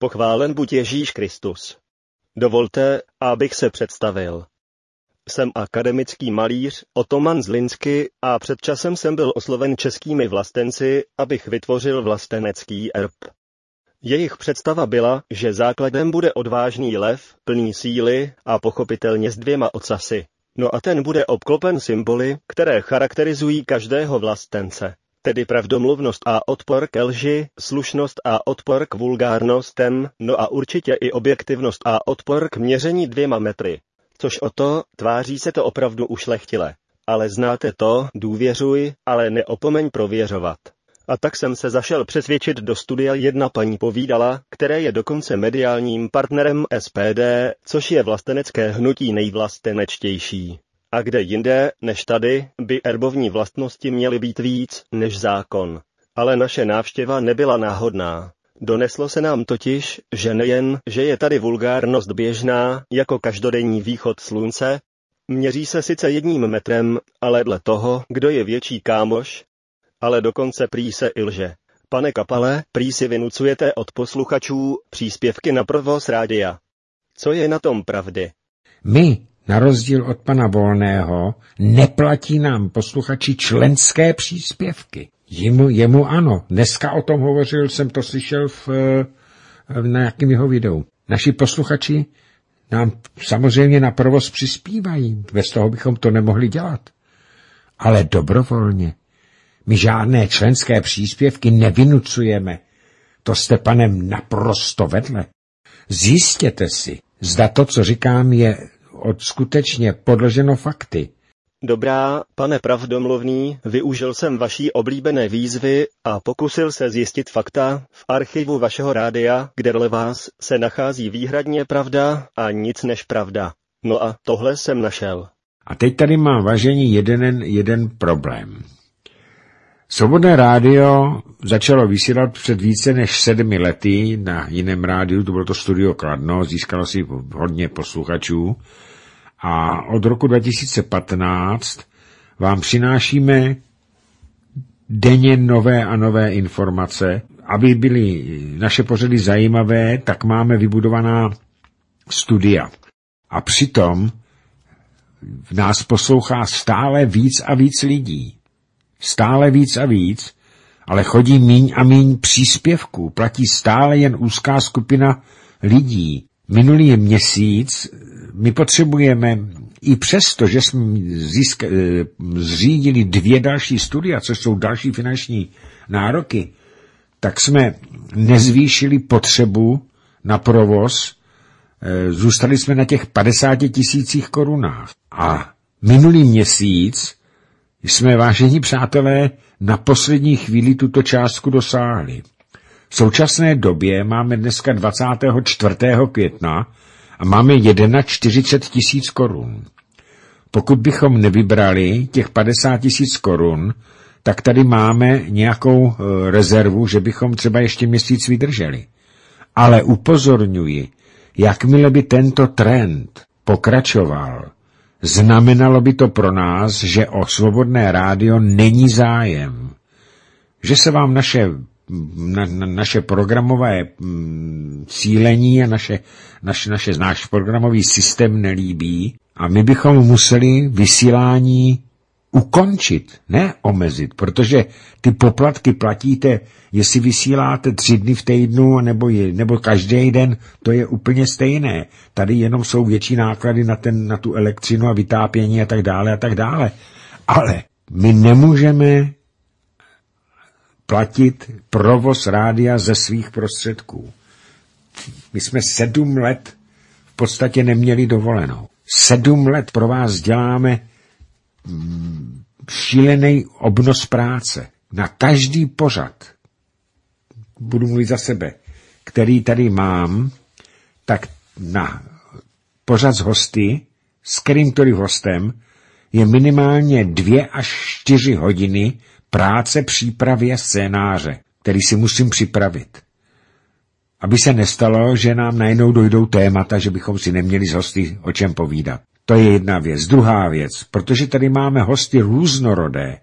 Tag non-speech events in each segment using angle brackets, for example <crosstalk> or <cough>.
Pochválen buď Ježíš Kristus. Dovolte, abych se představil. Jsem akademický malíř Otoman z Linsky a před časem jsem byl osloven českými vlastenci, abych vytvořil vlastenecký erb. Jejich představa byla, že základem bude odvážný lev, plný síly a pochopitelně s dvěma ocasy. No a ten bude obklopen symboly, které charakterizují každého vlastence tedy pravdomluvnost a odpor k lži, slušnost a odpor k vulgárnostem, no a určitě i objektivnost a odpor k měření dvěma metry. Což o to, tváří se to opravdu ušlechtile. Ale znáte to, důvěřuj, ale neopomeň prověřovat. A tak jsem se zašel přesvědčit do studia jedna paní povídala, které je dokonce mediálním partnerem SPD, což je vlastenecké hnutí nejvlastenečtější. A kde jinde, než tady, by erbovní vlastnosti měly být víc, než zákon. Ale naše návštěva nebyla náhodná. Doneslo se nám totiž, že nejen, že je tady vulgárnost běžná, jako každodenní východ slunce, měří se sice jedním metrem, ale dle toho, kdo je větší kámoš, ale dokonce prý se i lže. Pane Kapale, prý si vynucujete od posluchačů příspěvky na provoz rádia. Co je na tom pravdy? My, na rozdíl od pana Volného, neplatí nám posluchači členské příspěvky. Jemu, jemu ano. Dneska o tom hovořil, jsem to slyšel v, v nějakém jeho videu. Naši posluchači nám samozřejmě na provoz přispívají. Bez toho bychom to nemohli dělat. Ale dobrovolně. My žádné členské příspěvky nevinucujeme. To jste panem naprosto vedle. Zjistěte si, zda to, co říkám, je od skutečně podloženo fakty. Dobrá, pane pravdomluvný, využil jsem vaší oblíbené výzvy a pokusil se zjistit fakta v archivu vašeho rádia, kde dle vás se nachází výhradně pravda a nic než pravda. No a tohle jsem našel. A teď tady mám vážení jeden, jeden problém. Svobodné rádio začalo vysílat před více než sedmi lety na jiném rádiu, to bylo to Studio Kladno, získalo si hodně posluchačů a od roku 2015 vám přinášíme denně nové a nové informace. Aby byly naše pořady zajímavé, tak máme vybudovaná studia. A přitom v nás poslouchá stále víc a víc lidí. Stále víc a víc, ale chodí míň a míň příspěvků. Platí stále jen úzká skupina lidí. Minulý měsíc my potřebujeme i přesto, že jsme získa, eh, zřídili dvě další studia, což jsou další finanční nároky, tak jsme nezvýšili potřebu na provoz, eh, zůstali jsme na těch 50 tisících korunách. A minulý měsíc jsme, vážení přátelé, na poslední chvíli tuto částku dosáhli. V současné době máme dneska 24. května a máme 41 tisíc korun. Pokud bychom nevybrali těch 50 tisíc korun, tak tady máme nějakou e, rezervu, že bychom třeba ještě měsíc vydrželi. Ale upozorňuji, jakmile by tento trend pokračoval, znamenalo by to pro nás, že o svobodné rádio není zájem. Že se vám naše na, na, naše programové cílení a naše, naše, naše, náš programový systém nelíbí a my bychom museli vysílání ukončit, ne omezit, protože ty poplatky platíte, jestli vysíláte tři dny v týdnu nebo, je, nebo každý den, to je úplně stejné. Tady jenom jsou větší náklady na, ten, na tu elektřinu a vytápění a tak dále a tak dále. Ale my nemůžeme platit provoz rádia ze svých prostředků. My jsme sedm let v podstatě neměli dovolenou. Sedm let pro vás děláme mm, šílený obnos práce. Na každý pořad, budu mluvit za sebe, který tady mám, tak na pořad z hosty, s kterýmkoliv hostem, je minimálně dvě až čtyři hodiny práce přípravy a scénáře, který si musím připravit. Aby se nestalo, že nám najednou dojdou témata, že bychom si neměli z hosty o čem povídat. To je jedna věc. Druhá věc, protože tady máme hosty různorodé,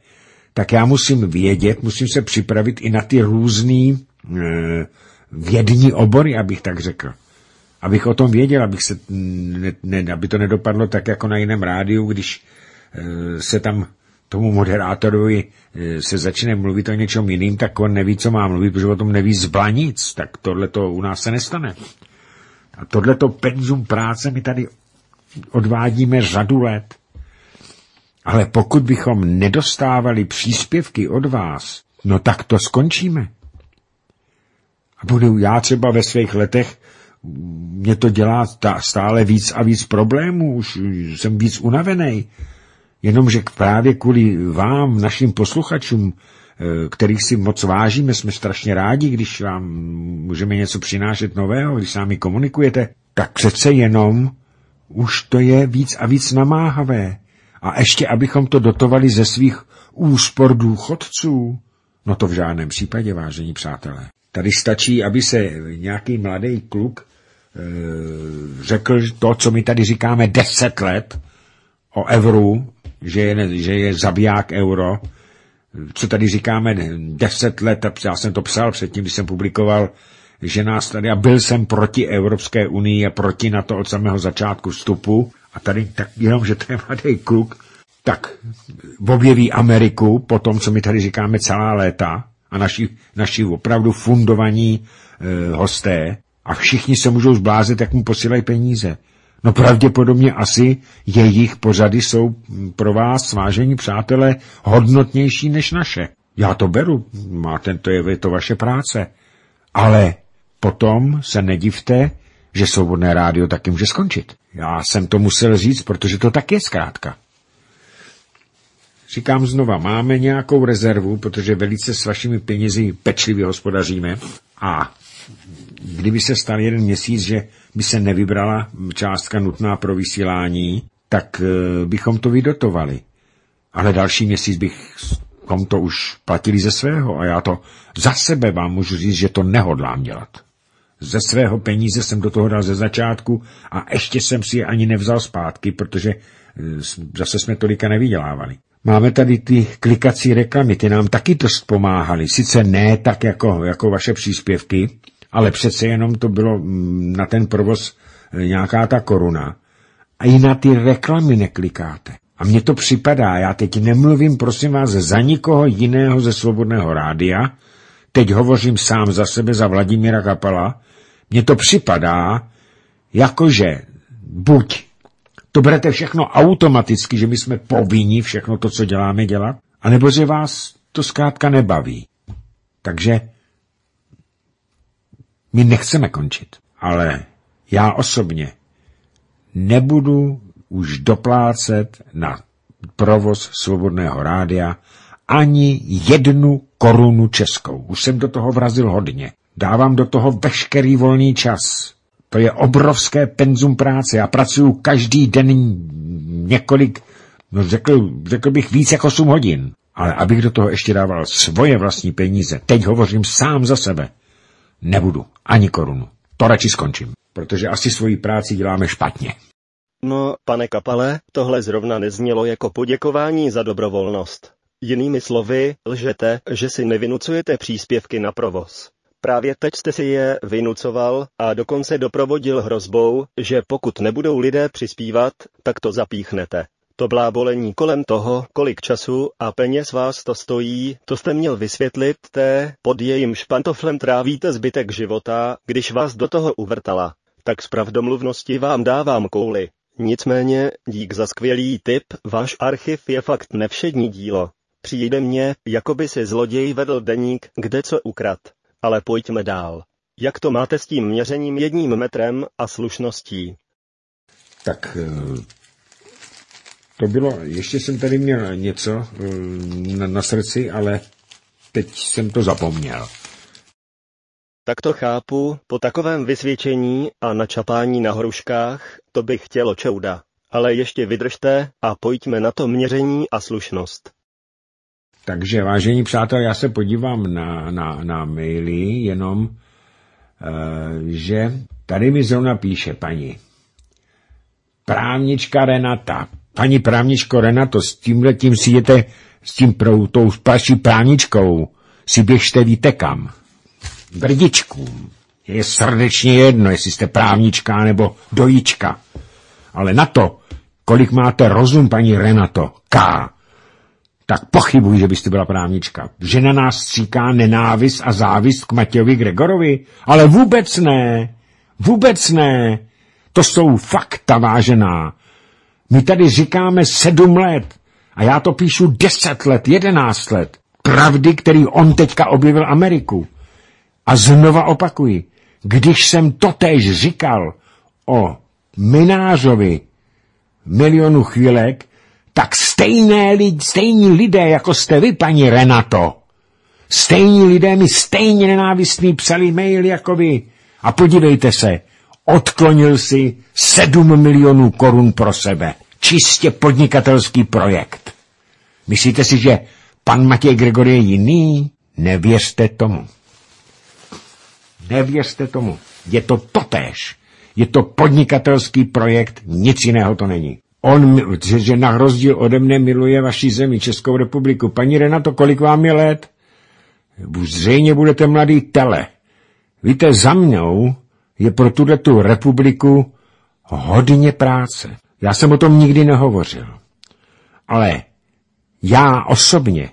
tak já musím vědět, musím se připravit i na ty různý e, vědní obory, abych tak řekl. Abych o tom věděl, abych se, ne, ne, aby to nedopadlo tak jako na jiném rádiu, když e, se tam tomu moderátorovi e, se začne mluvit o něčem jiným, tak on neví, co má mluvit, protože o tom neví zbla nic. Tak tohle to u nás se nestane. A tohleto penzum práce my tady odvádíme řadu let. Ale pokud bychom nedostávali příspěvky od vás, no tak to skončíme. A budu já třeba ve svých letech, mě to dělá stále víc a víc problémů, už jsem víc unavený. Jenomže právě kvůli vám, našim posluchačům, eh, kterých si moc vážíme, jsme strašně rádi, když vám můžeme něco přinášet nového, když s námi komunikujete, tak přece jenom už to je víc a víc namáhavé. A ještě, abychom to dotovali ze svých úspor důchodců, no to v žádném případě, vážení přátelé. Tady stačí, aby se nějaký mladý kluk e, řekl to, co my tady říkáme deset let o euru, že je, že je zabiják euro, co tady říkáme deset let, já jsem to psal předtím, když jsem publikoval, že nás tady, a byl jsem proti Evropské unii a proti na to od samého začátku vstupu, a tady tak jenom, že to je mladý kluk, tak objeví Ameriku po tom, co my tady říkáme celá léta. A naši, naši opravdu fundovaní e, hosté. A všichni se můžou zblázet, jak mu posílají peníze. No pravděpodobně asi jejich pořady jsou pro vás, svážení přátelé, hodnotnější než naše. Já to beru, máte, to je to vaše práce. Ale potom se nedivte, že svobodné rádio taky může skončit. Já jsem to musel říct, protože to tak je zkrátka. Říkám znova, máme nějakou rezervu, protože velice s vašimi penězi pečlivě hospodaříme a kdyby se stal jeden měsíc, že by se nevybrala částka nutná pro vysílání, tak eh, bychom to vydotovali. Ale další měsíc bychom to už platili ze svého a já to za sebe vám můžu říct, že to nehodlám dělat. Ze svého peníze jsem do toho dal ze začátku a ještě jsem si je ani nevzal zpátky, protože eh, zase jsme tolika nevydělávali. Máme tady ty klikací reklamy, ty nám taky dost pomáhaly. Sice ne tak jako, jako vaše příspěvky, ale přece jenom to bylo mm, na ten provoz eh, nějaká ta koruna. A i na ty reklamy neklikáte. A mně to připadá, já teď nemluvím, prosím vás, za nikoho jiného ze Svobodného rádia, teď hovořím sám za sebe, za Vladimíra Kapala, mně to připadá, jakože buď to berete všechno automaticky, že my jsme povinni všechno to, co děláme, dělat, anebo že vás to zkrátka nebaví. Takže my nechceme končit, ale já osobně nebudu už doplácet na provoz svobodného rádia ani jednu korunu českou. Už jsem do toho vrazil hodně. Dávám do toho veškerý volný čas. To je obrovské penzum práce. Já pracuju každý den několik, no řekl, řekl bych víc jak 8 hodin. Ale abych do toho ještě dával svoje vlastní peníze, teď hovořím sám za sebe, nebudu ani korunu. To radši skončím, protože asi svoji práci děláme špatně. No, pane Kapale, tohle zrovna neznělo jako poděkování za dobrovolnost. Jinými slovy, lžete, že si nevinucujete příspěvky na provoz. Právě teď jste si je vynucoval a dokonce doprovodil hrozbou, že pokud nebudou lidé přispívat, tak to zapíchnete. To blábolení kolem toho, kolik času a peněz vás to stojí, to jste měl vysvětlit té, pod jejím špantoflem trávíte zbytek života, když vás do toho uvrtala. Tak z pravdomluvnosti vám dávám kouli. Nicméně, dík za skvělý tip, váš archiv je fakt nevšední dílo. Přijde mně, jako by si zloděj vedl deník, kde co ukrad. Ale pojďme dál. Jak to máte s tím měřením jedním metrem a slušností? Tak eh, to bylo, ještě jsem tady měl něco eh, na, na srdci, ale teď jsem to zapomněl. Tak to chápu, po takovém vysvědčení a načapání na hruškách, to bych chtělo čouda. Ale ještě vydržte a pojďme na to měření a slušnost. Takže, vážení přátelé, já se podívám na, na, na maily, jenom, e, že tady mi zrovna píše paní. Právnička Renata. Paní právničko Renato, s tímhle tím si jdete, s tím prou, tou paší právničkou, si běžte víte kam. brdičkům. Je srdečně jedno, jestli jste právnička nebo dojička. Ale na to, kolik máte rozum, paní Renato, K, tak pochybuji, že byste byla právnička. Že na nás stříká nenávist a závist k Matějovi Gregorovi? Ale vůbec ne. Vůbec ne. To jsou fakta, vážená. My tady říkáme sedm let a já to píšu deset let, jedenáct let. Pravdy, který on teďka objevil Ameriku. A znova opakuji, když jsem totéž říkal o Minářovi milionu chvílek, tak stejné lid, stejní lidé, jako jste vy, paní Renato, stejní lidé mi stejně nenávistný psali mail jako vy. A podívejte se, odklonil si sedm milionů korun pro sebe. Čistě podnikatelský projekt. Myslíte si, že pan Matěj Gregor je jiný? Nevěřte tomu. Nevěřte tomu. Je to totéž. Je to podnikatelský projekt, nic jiného to není. On, že, na rozdíl ode mne miluje vaši zemi, Českou republiku. Paní Renato, kolik vám je let? Zřejmě budete mladý tele. Víte, za mnou je pro tuhle tu republiku hodně práce. Já jsem o tom nikdy nehovořil. Ale já osobně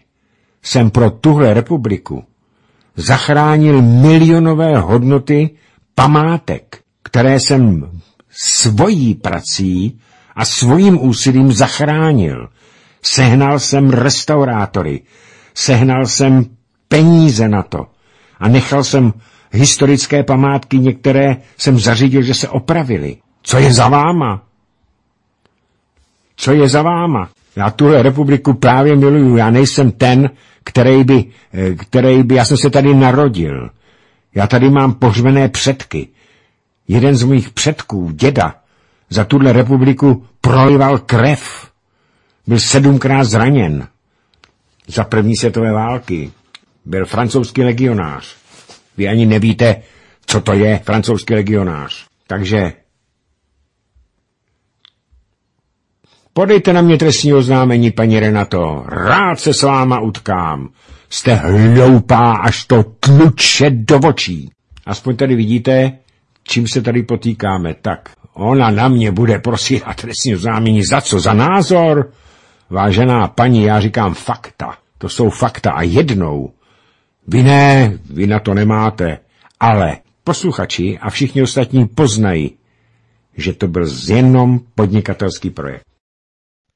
jsem pro tuhle republiku zachránil milionové hodnoty památek, které jsem svojí prací a svým úsilím zachránil. Sehnal jsem restaurátory, sehnal jsem peníze na to a nechal jsem historické památky, některé jsem zařídil, že se opravili. Co je za váma? Co je za váma? Já tuhle republiku právě miluju. Já nejsem ten, který by, eh, který by, já jsem se tady narodil. Já tady mám pohřbené předky. Jeden z mých předků, děda, za tuhle republiku prolival krev. Byl sedmkrát zraněn. Za první světové války. Byl francouzský legionář. Vy ani nevíte, co to je francouzský legionář. Takže podejte na mě trestní oznámení, paní Renato. Rád se s váma utkám. Jste hloupá, až to tluče do očí. Aspoň tady vidíte, čím se tady potýkáme. Tak, ona na mě bude prosit a trestní oznámení za co? Za názor? Vážená paní, já říkám fakta. To jsou fakta a jednou. Vy ne, vy na to nemáte, ale posluchači a všichni ostatní poznají, že to byl jenom podnikatelský projekt.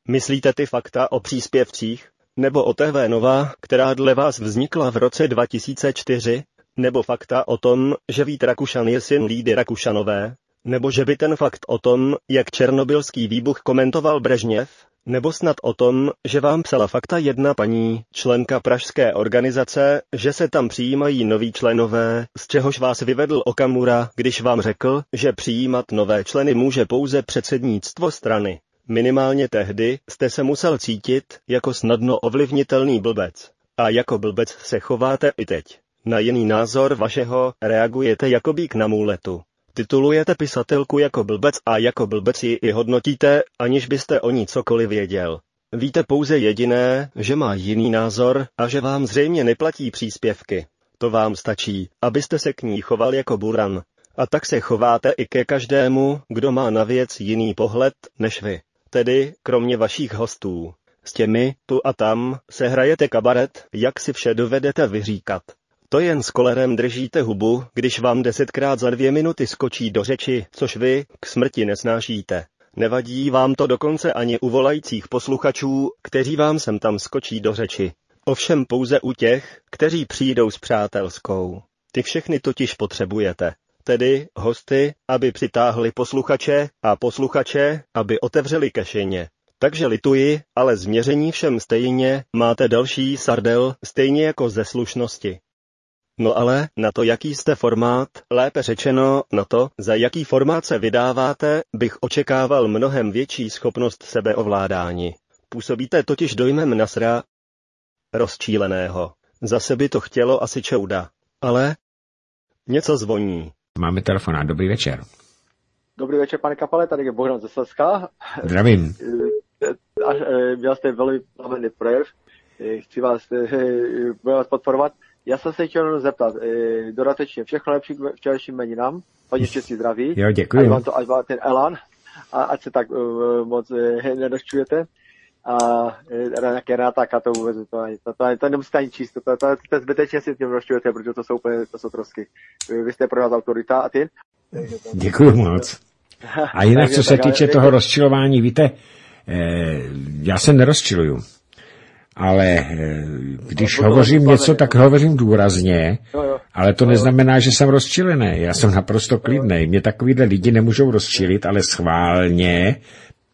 Myslíte ty fakta o příspěvcích? Nebo o TV Nova, která dle vás vznikla v roce 2004? Nebo fakta o tom, že Vít Rakušan je syn Lídy Rakušanové? Nebo že by ten fakt o tom, jak černobylský výbuch komentoval Brežněv? Nebo snad o tom, že vám psala fakta jedna paní, členka pražské organizace, že se tam přijímají noví členové, z čehož vás vyvedl Okamura, když vám řekl, že přijímat nové členy může pouze předsednictvo strany. Minimálně tehdy jste se musel cítit jako snadno ovlivnitelný blbec. A jako blbec se chováte i teď. Na jiný názor vašeho reagujete jako bík na můletu. Titulujete pisatelku jako blbec a jako blbec ji i hodnotíte, aniž byste o ní cokoliv věděl. Víte pouze jediné, že má jiný názor a že vám zřejmě neplatí příspěvky. To vám stačí, abyste se k ní choval jako buran. A tak se chováte i ke každému, kdo má na věc jiný pohled než vy. Tedy, kromě vašich hostů. S těmi, tu a tam, se hrajete kabaret, jak si vše dovedete vyříkat. To jen s kolerem držíte hubu, když vám desetkrát za dvě minuty skočí do řeči, což vy k smrti nesnášíte. Nevadí vám to dokonce ani u volajících posluchačů, kteří vám sem tam skočí do řeči. Ovšem pouze u těch, kteří přijdou s přátelskou. Ty všechny totiž potřebujete. Tedy hosty, aby přitáhli posluchače a posluchače, aby otevřeli kešeně. Takže lituji, ale změření všem stejně, máte další sardel, stejně jako ze slušnosti. No ale na to, jaký jste formát, lépe řečeno na to, za jaký formát se vydáváte, bych očekával mnohem větší schopnost sebeovládání. Působíte totiž dojmem nasra rozčíleného. Zase by to chtělo asi čouda. Ale něco zvoní. Máme telefonát. Dobrý večer. Dobrý večer, pane Kapale, tady je Bohdan ze Slezska. Zdravím. Až, měl jste velmi plamený projev. Chci vás, vás podporovat Já jsem se chtěl zeptat, e, dodatečně všechno lepší k včerejším jmeninám, hodně štěstí zdraví. Jo, děkuji. Ať vám to, ať vám ten elan, a ať se tak uh, moc uh, nedošťujete. A uh, nějaké rátáka to vůbec, to, ani, to, to, to nemusíte ani číst, to, to, to, to zbytečně si tím rozčujete, protože to jsou úplně, to jsou trosky. Vy jste pro nás autorita a ty? Děkuji moc. A jinak, <laughs> co se týče toho rozčilování, víte, eh, já se nerozčiluju ale eh, když no, hovořím něco, tak hovořím důrazně, ale to neznamená, že jsem rozčilený. Já jsem naprosto klidný. Mě takovýhle lidi nemůžou rozčilit, ale schválně,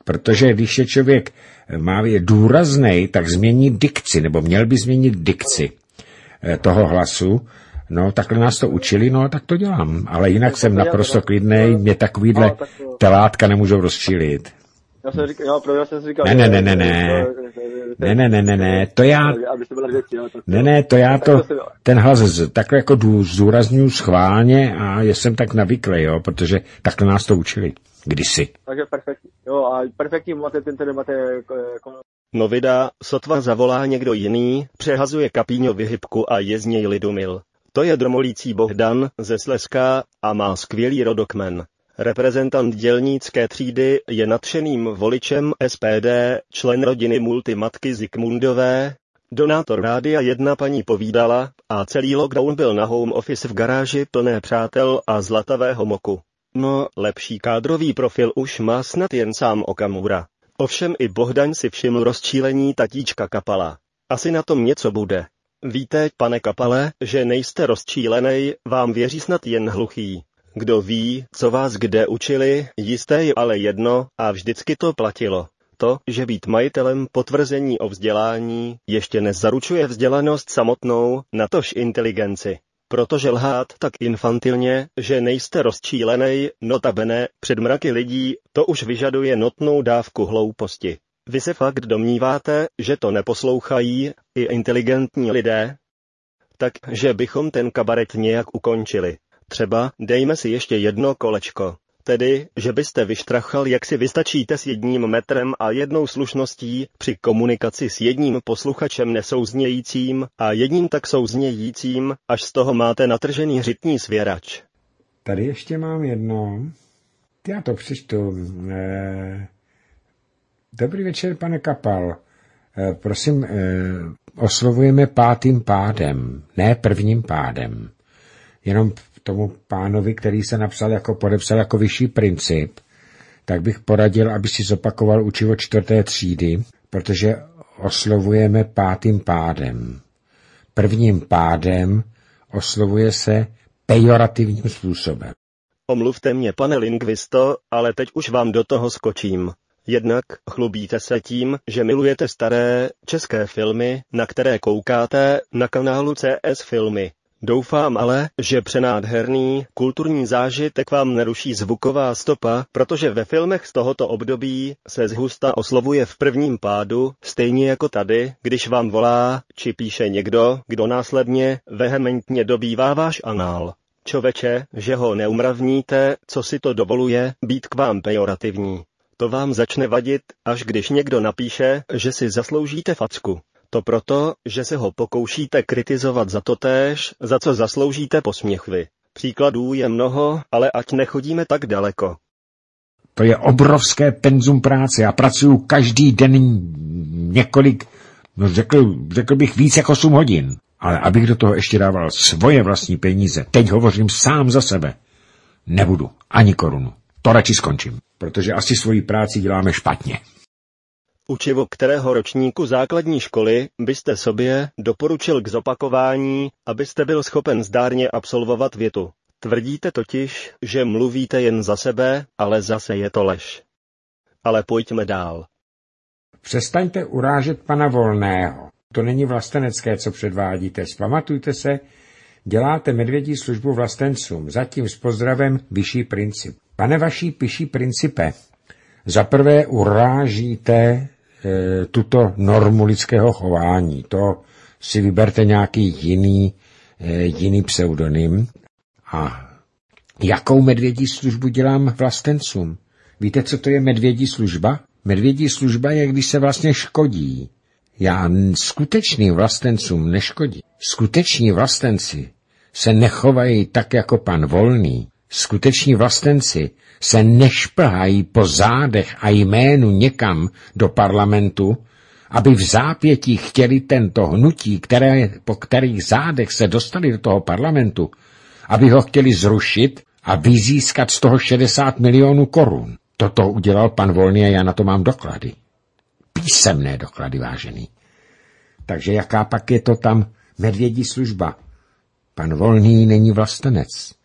protože když je člověk eh, má je důrazný, tak změní dikci, nebo měl by změnit dikci eh, toho hlasu, No, takhle nás to učili, no, tak to dělám. Ale jinak jsem naprosto klidný, mě takovýhle telátka nemůžou rozčilit. Já jsem říkal, jo, já jsem říkal, ne, ne, ne, ne, ne. Ne, ne, ne, ne, ne, to já... Ne, ne, to já to, ten hlas takhle jako zdůraznuju schválně a jsem tak navyklý, jo, protože takhle nás to učili. Kdysi. Takže perfektní. Jo, a perfektní máte ten tedy máte... Jako... Novida, sotva zavolá někdo jiný, přehazuje kapíňo vyhybku a je z něj lidumil. To je dromolící Bohdan ze Slezska a má skvělý rodokmen. Reprezentant dělnické třídy je nadšeným voličem SPD, člen rodiny multimatky Zikmundové. Donátor Rádia 1 paní povídala a celý lockdown byl na home office v garáži plné přátel a zlatavého moku. No, lepší kádrový profil už má snad jen sám Okamura. Ovšem i Bohdaň si všiml rozčílení tatíčka Kapala. Asi na tom něco bude. Víte, pane Kapale, že nejste rozčílenej, vám věří snad jen hluchý. Kdo ví, co vás kde učili, jisté je ale jedno a vždycky to platilo. To, že být majitelem potvrzení o vzdělání, ještě nezaručuje vzdělanost samotnou, natož inteligenci. Protože lhát tak infantilně, že nejste rozčílenej, notabene, před mraky lidí, to už vyžaduje notnou dávku hlouposti. Vy se fakt domníváte, že to neposlouchají i inteligentní lidé? Takže bychom ten kabaret nějak ukončili. Třeba, dejme si ještě jedno kolečko. Tedy, že byste vyštrachal, jak si vystačíte s jedním metrem a jednou slušností při komunikaci s jedním posluchačem nesouznějícím a jedním tak souznějícím, až z toho máte natržený řitní svěrač. Tady ještě mám jedno. Já to přečtu. Eh, dobrý večer, pane Kapal. Eh, prosím, eh, oslovujeme pátým pádem, ne prvním pádem. Jenom tomu pánovi, který se napsal jako, podepsal jako vyšší princip, tak bych poradil, aby si zopakoval učivo čtvrté třídy, protože oslovujeme pátým pádem. Prvním pádem oslovuje se pejorativním způsobem. Omluvte mě, pane lingvisto, ale teď už vám do toho skočím. Jednak chlubíte se tím, že milujete staré české filmy, na které koukáte na kanálu CS Filmy. Doufám ale, že přenádherný kulturní zážitek vám neruší zvuková stopa, protože ve filmech z tohoto období se zhusta oslovuje v prvním pádu, stejně jako tady, když vám volá, či píše někdo, kdo následně vehementně dobývá váš anál. Čoveče, že ho neumravníte, co si to dovoluje, být k vám pejorativní. To vám začne vadit, až když někdo napíše, že si zasloužíte facku. To proto, že se ho pokoušíte kritizovat za to též, za co zasloužíte posměchvy. Příkladů je mnoho, ale ať nechodíme tak daleko. To je obrovské penzum práce. Já pracuji každý den několik, no řekl, řekl bych víc jako 8 hodin. Ale abych do toho ještě dával svoje vlastní peníze, teď hovořím sám za sebe, nebudu ani korunu. To radši skončím, protože asi svoji práci děláme špatně. Učivo kterého ročníku základní školy byste sobě doporučil k zopakování, abyste byl schopen zdárně absolvovat větu. Tvrdíte totiž, že mluvíte jen za sebe, ale zase je to lež. Ale pojďme dál. Přestaňte urážet pana Volného. To není vlastenecké, co předvádíte. Zpamatujte se, děláte medvědí službu vlastencům. Zatím s pozdravem vyšší princip. Pane vaší piší principe, za prvé urážíte tuto normu lidského chování. To si vyberte nějaký jiný, e, jiný pseudonym. A jakou medvědí službu dělám vlastencům? Víte, co to je medvědí služba? Medvědí služba je, když se vlastně škodí. Já skutečným vlastencům neškodí. Skuteční vlastenci se nechovají tak jako pan Volný. Skuteční vlastenci se nešplhají po zádech a jménu někam do parlamentu, aby v zápětí chtěli tento hnutí, které, po kterých zádech se dostali do toho parlamentu, aby ho chtěli zrušit a vyzískat z toho 60 milionů korun. Toto udělal pan Volný a já na to mám doklady. Písemné doklady, vážený. Takže jaká pak je to tam medvědí služba? Pan Volný není vlastenec.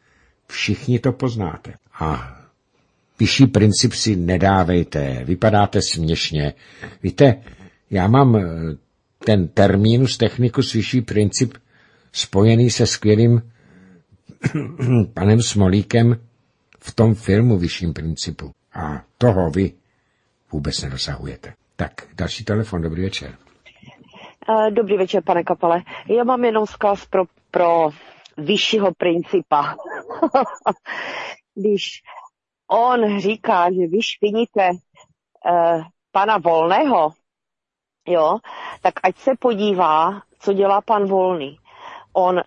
Všichni to poznáte. A vyšší princip si nedávejte, vypadáte směšně. Víte, já mám eh, ten termínus technicus vyšší princip spojený se skvělým <clears throat> panem Smolíkem v tom filmu Vyšším principu. A toho vy vůbec nedosahujete. Tak, další telefon, dobrý večer. Eh, dobrý večer, pane Kapale. Já mám jenom zkaz pro, pro vyššího principa. <laughs> Když on říká, že vy špiníte uh, pana Volného, jo, tak ať se podívá, co dělá pan Volný. On,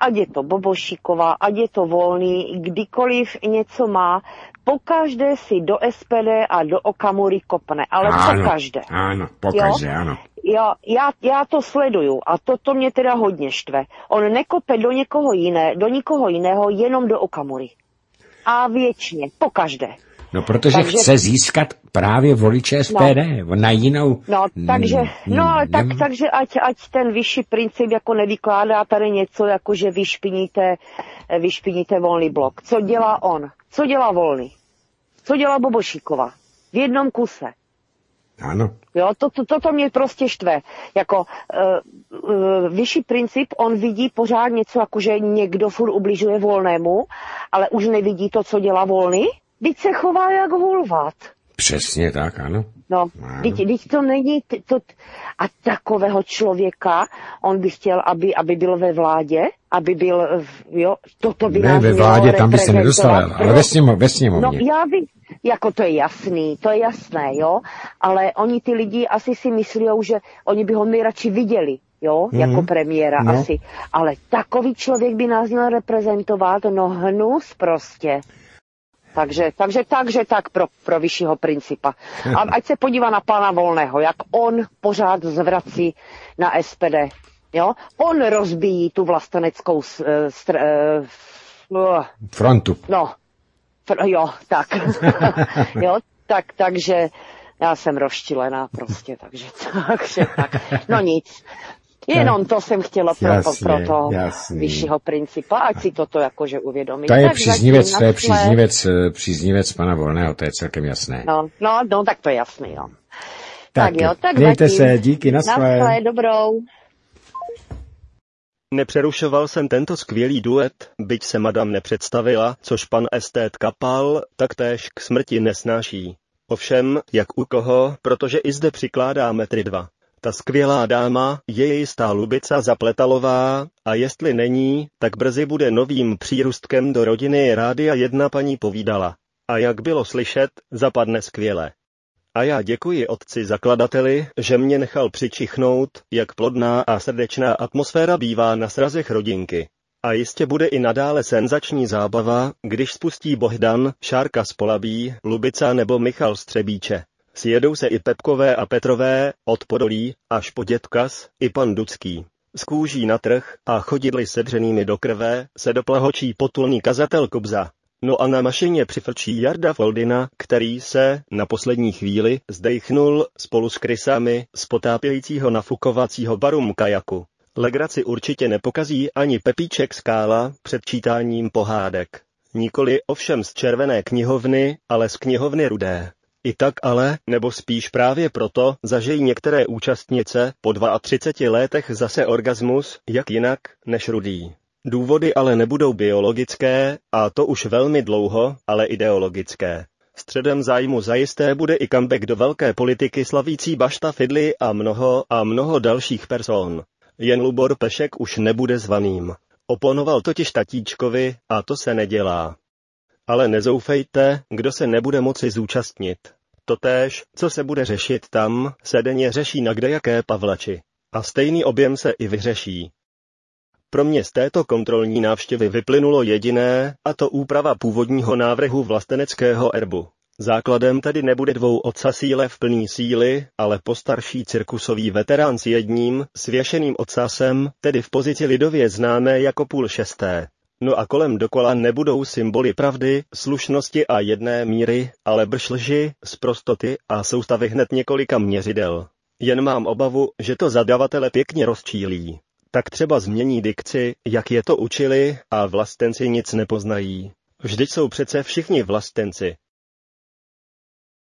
ať je to Bobošíková, ať je to Volný, kdykoliv něco má, pokaždé si do SPD a do Okamury kopne, ale ano, pokaždé. Ano, pokaždé, jo? ano. Jo, já, já to sleduju a to, to mě teda hodně štve. On nekope do někoho jiné, do nikoho jiného, jenom do Okamury. A věčně, pokaždé. No, protože takže, chce získat právě voliče SPD no, na jinou... No, takže, no, ale tak, takže ať, ať ten vyšší princip jako nevykládá tady něco, jako že vyšpiníte, vyšpiníte volný blok. Co dělá on? Co dělá volný? Co dělá Bobošíková? V jednom kuse. Ano. Jo, to, to, toto mě prostě štve. Jako uh, uh, vyšší princip, on vidí pořád něco, jako že někdo furt ubližuje volnému, ale už nevidí to, co dělá volný. Teď se chová jak hulvat. Přesně tak, ano. No, teď to není, to, a takového člověka, on by chtěl, aby, aby byl ve vládě, aby byl, jo, toto by Ne, ve vládě, tam by se nedostal, ale ve, sněmo, ve sněmovně. No, já by, jako to je jasný, to je jasné, jo, ale oni ty lidi asi si myslí, že oni by ho nejradši viděli, jo, mm-hmm. jako premiéra no. asi. Ale takový člověk by nás měl reprezentovat, no hnus prostě. Takže, takže, takže tak pro, pro vyššího principa. A <laughs> ať se podívá na pana Volného, jak on pořád zvrací na SPD. Jo? On rozbíjí tu vlasteneckou str, str, uh, frontu. No, fr, jo, tak. <laughs> jo, tak, takže já jsem rozčilená prostě, takže, <laughs> takže tak. No nic. Jenom to jsem chtěla pro, jasně, pro to jasný. vyššího principa, ať si toto jakože uvědomí. To je tak příznivec, to je příznivec, eh, příznivec pana Volného, to je celkem jasné. No, no, no tak to je jasný, no. Tak, tak jo, tak mějte zatím. se, díky, na své. dobrou. Nepřerušoval jsem tento skvělý duet, byť se madam nepředstavila, což pan estét Kapal taktéž k smrti nesnáší. Ovšem, jak u koho, protože i zde přikládá metry dva. Ta skvělá dáma je jistá Lubica Zapletalová a jestli není, tak brzy bude novým přírůstkem do rodiny Rádia jedna paní povídala. A jak bylo slyšet, zapadne skvěle. A já děkuji otci zakladateli, že mě nechal přičichnout, jak plodná a srdečná atmosféra bývá na srazech rodinky. A jistě bude i nadále senzační zábava, když spustí Bohdan, Šárka z Polabí, Lubica nebo Michal Střebíče. Sjedou se i Pepkové a Petrové, od Podolí až po Dětkas, i pan Ducký. Z kůží na trh a chodidly sedřenými do krve se doplahočí potulný kazatel Kobza. No a na mašině přifrčí Jarda Foldina, který se, na poslední chvíli, zdejchnul spolu s krysami z potápějícího nafukovacího barum kajaku. Legraci určitě nepokazí ani Pepíček Skála před čítáním pohádek. Nikoli ovšem z červené knihovny, ale z knihovny rudé. I tak ale, nebo spíš právě proto, zažijí některé účastnice po 32 letech zase orgasmus, jak jinak, než rudý. Důvody ale nebudou biologické, a to už velmi dlouho, ale ideologické. Středem zájmu zajisté bude i comeback do velké politiky slavící Bašta Fidli a mnoho a mnoho dalších person. Jen Lubor Pešek už nebude zvaným. Oponoval totiž tatíčkovi a to se nedělá. Ale nezoufejte, kdo se nebude moci zúčastnit. Totéž, co se bude řešit tam, se denně řeší na kdejaké Pavlači. A stejný objem se i vyřeší. Pro mě z této kontrolní návštěvy vyplynulo jediné, a to úprava původního návrhu vlasteneckého erbu. Základem tedy nebude dvou síle v plný síly, ale postarší cirkusový veterán s jedním, svěšeným ocasem, tedy v pozici lidově známé jako půl šesté. No a kolem dokola nebudou symboly pravdy, slušnosti a jedné míry, ale brž lži, zprostoty a soustavy hned několika měřidel. Jen mám obavu, že to zadavatele pěkně rozčílí. Tak třeba změní dikci, jak je to učili, a vlastenci nic nepoznají. Vždyť jsou přece všichni vlastenci,